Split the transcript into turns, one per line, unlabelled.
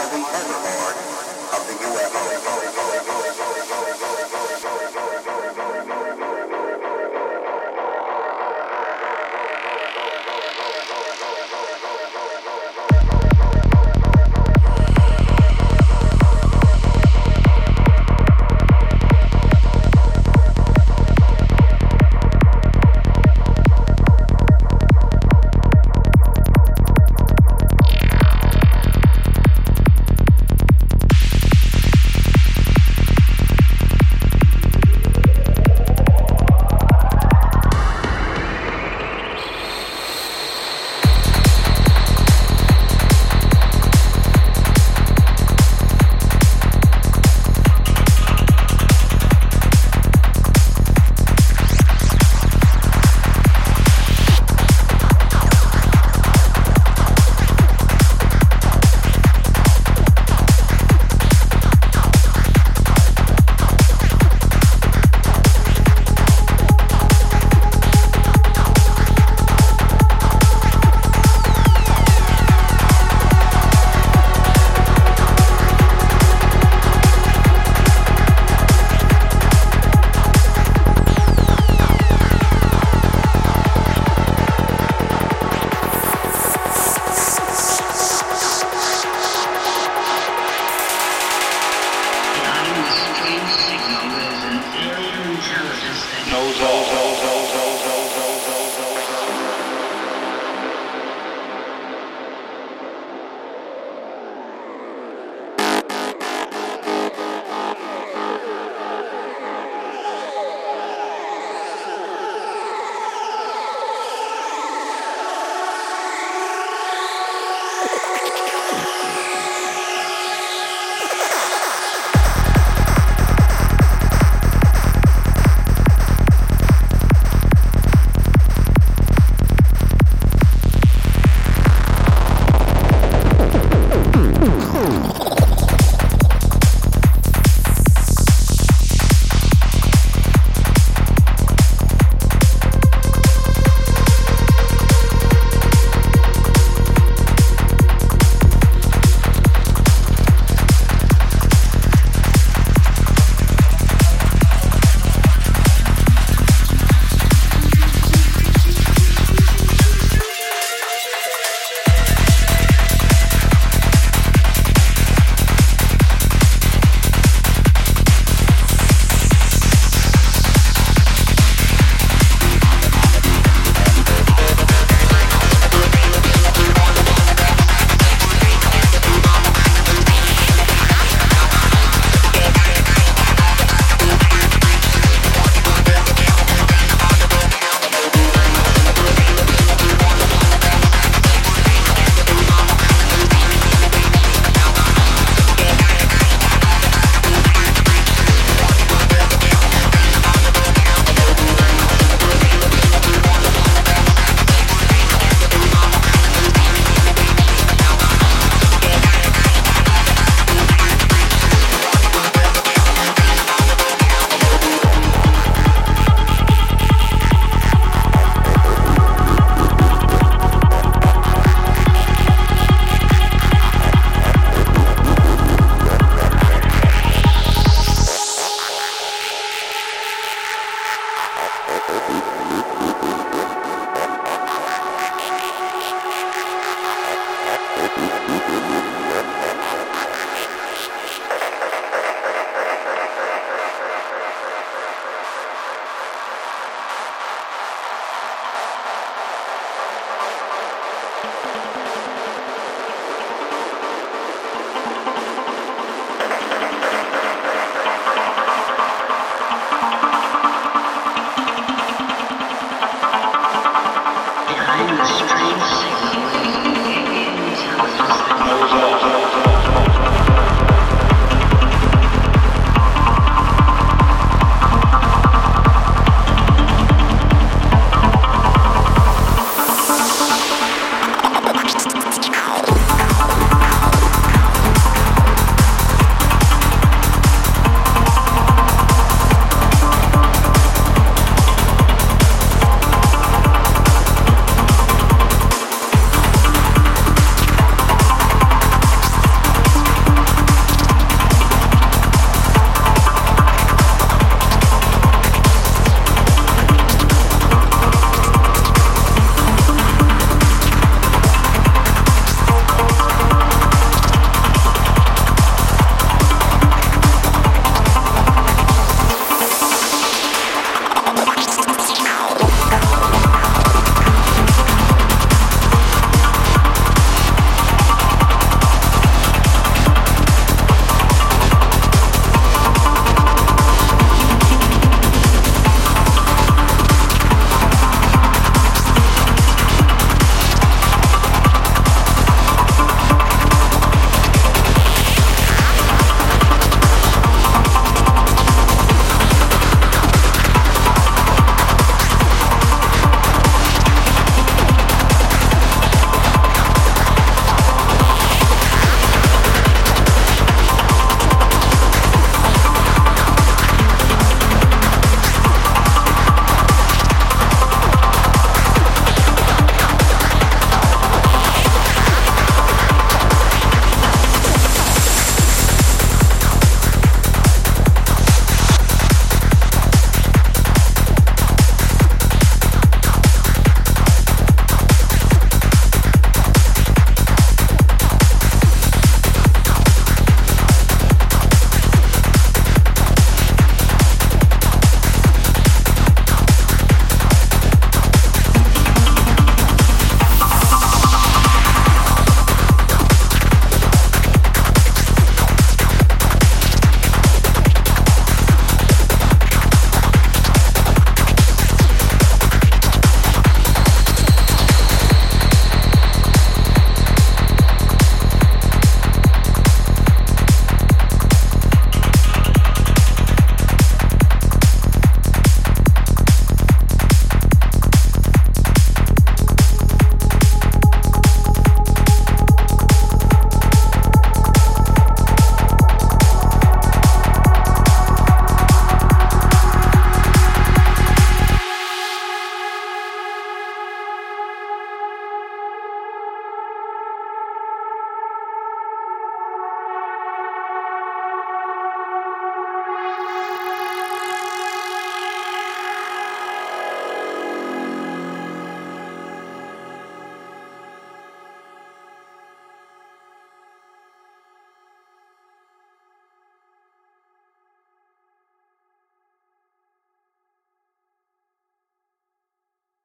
are the overlord of the UFO.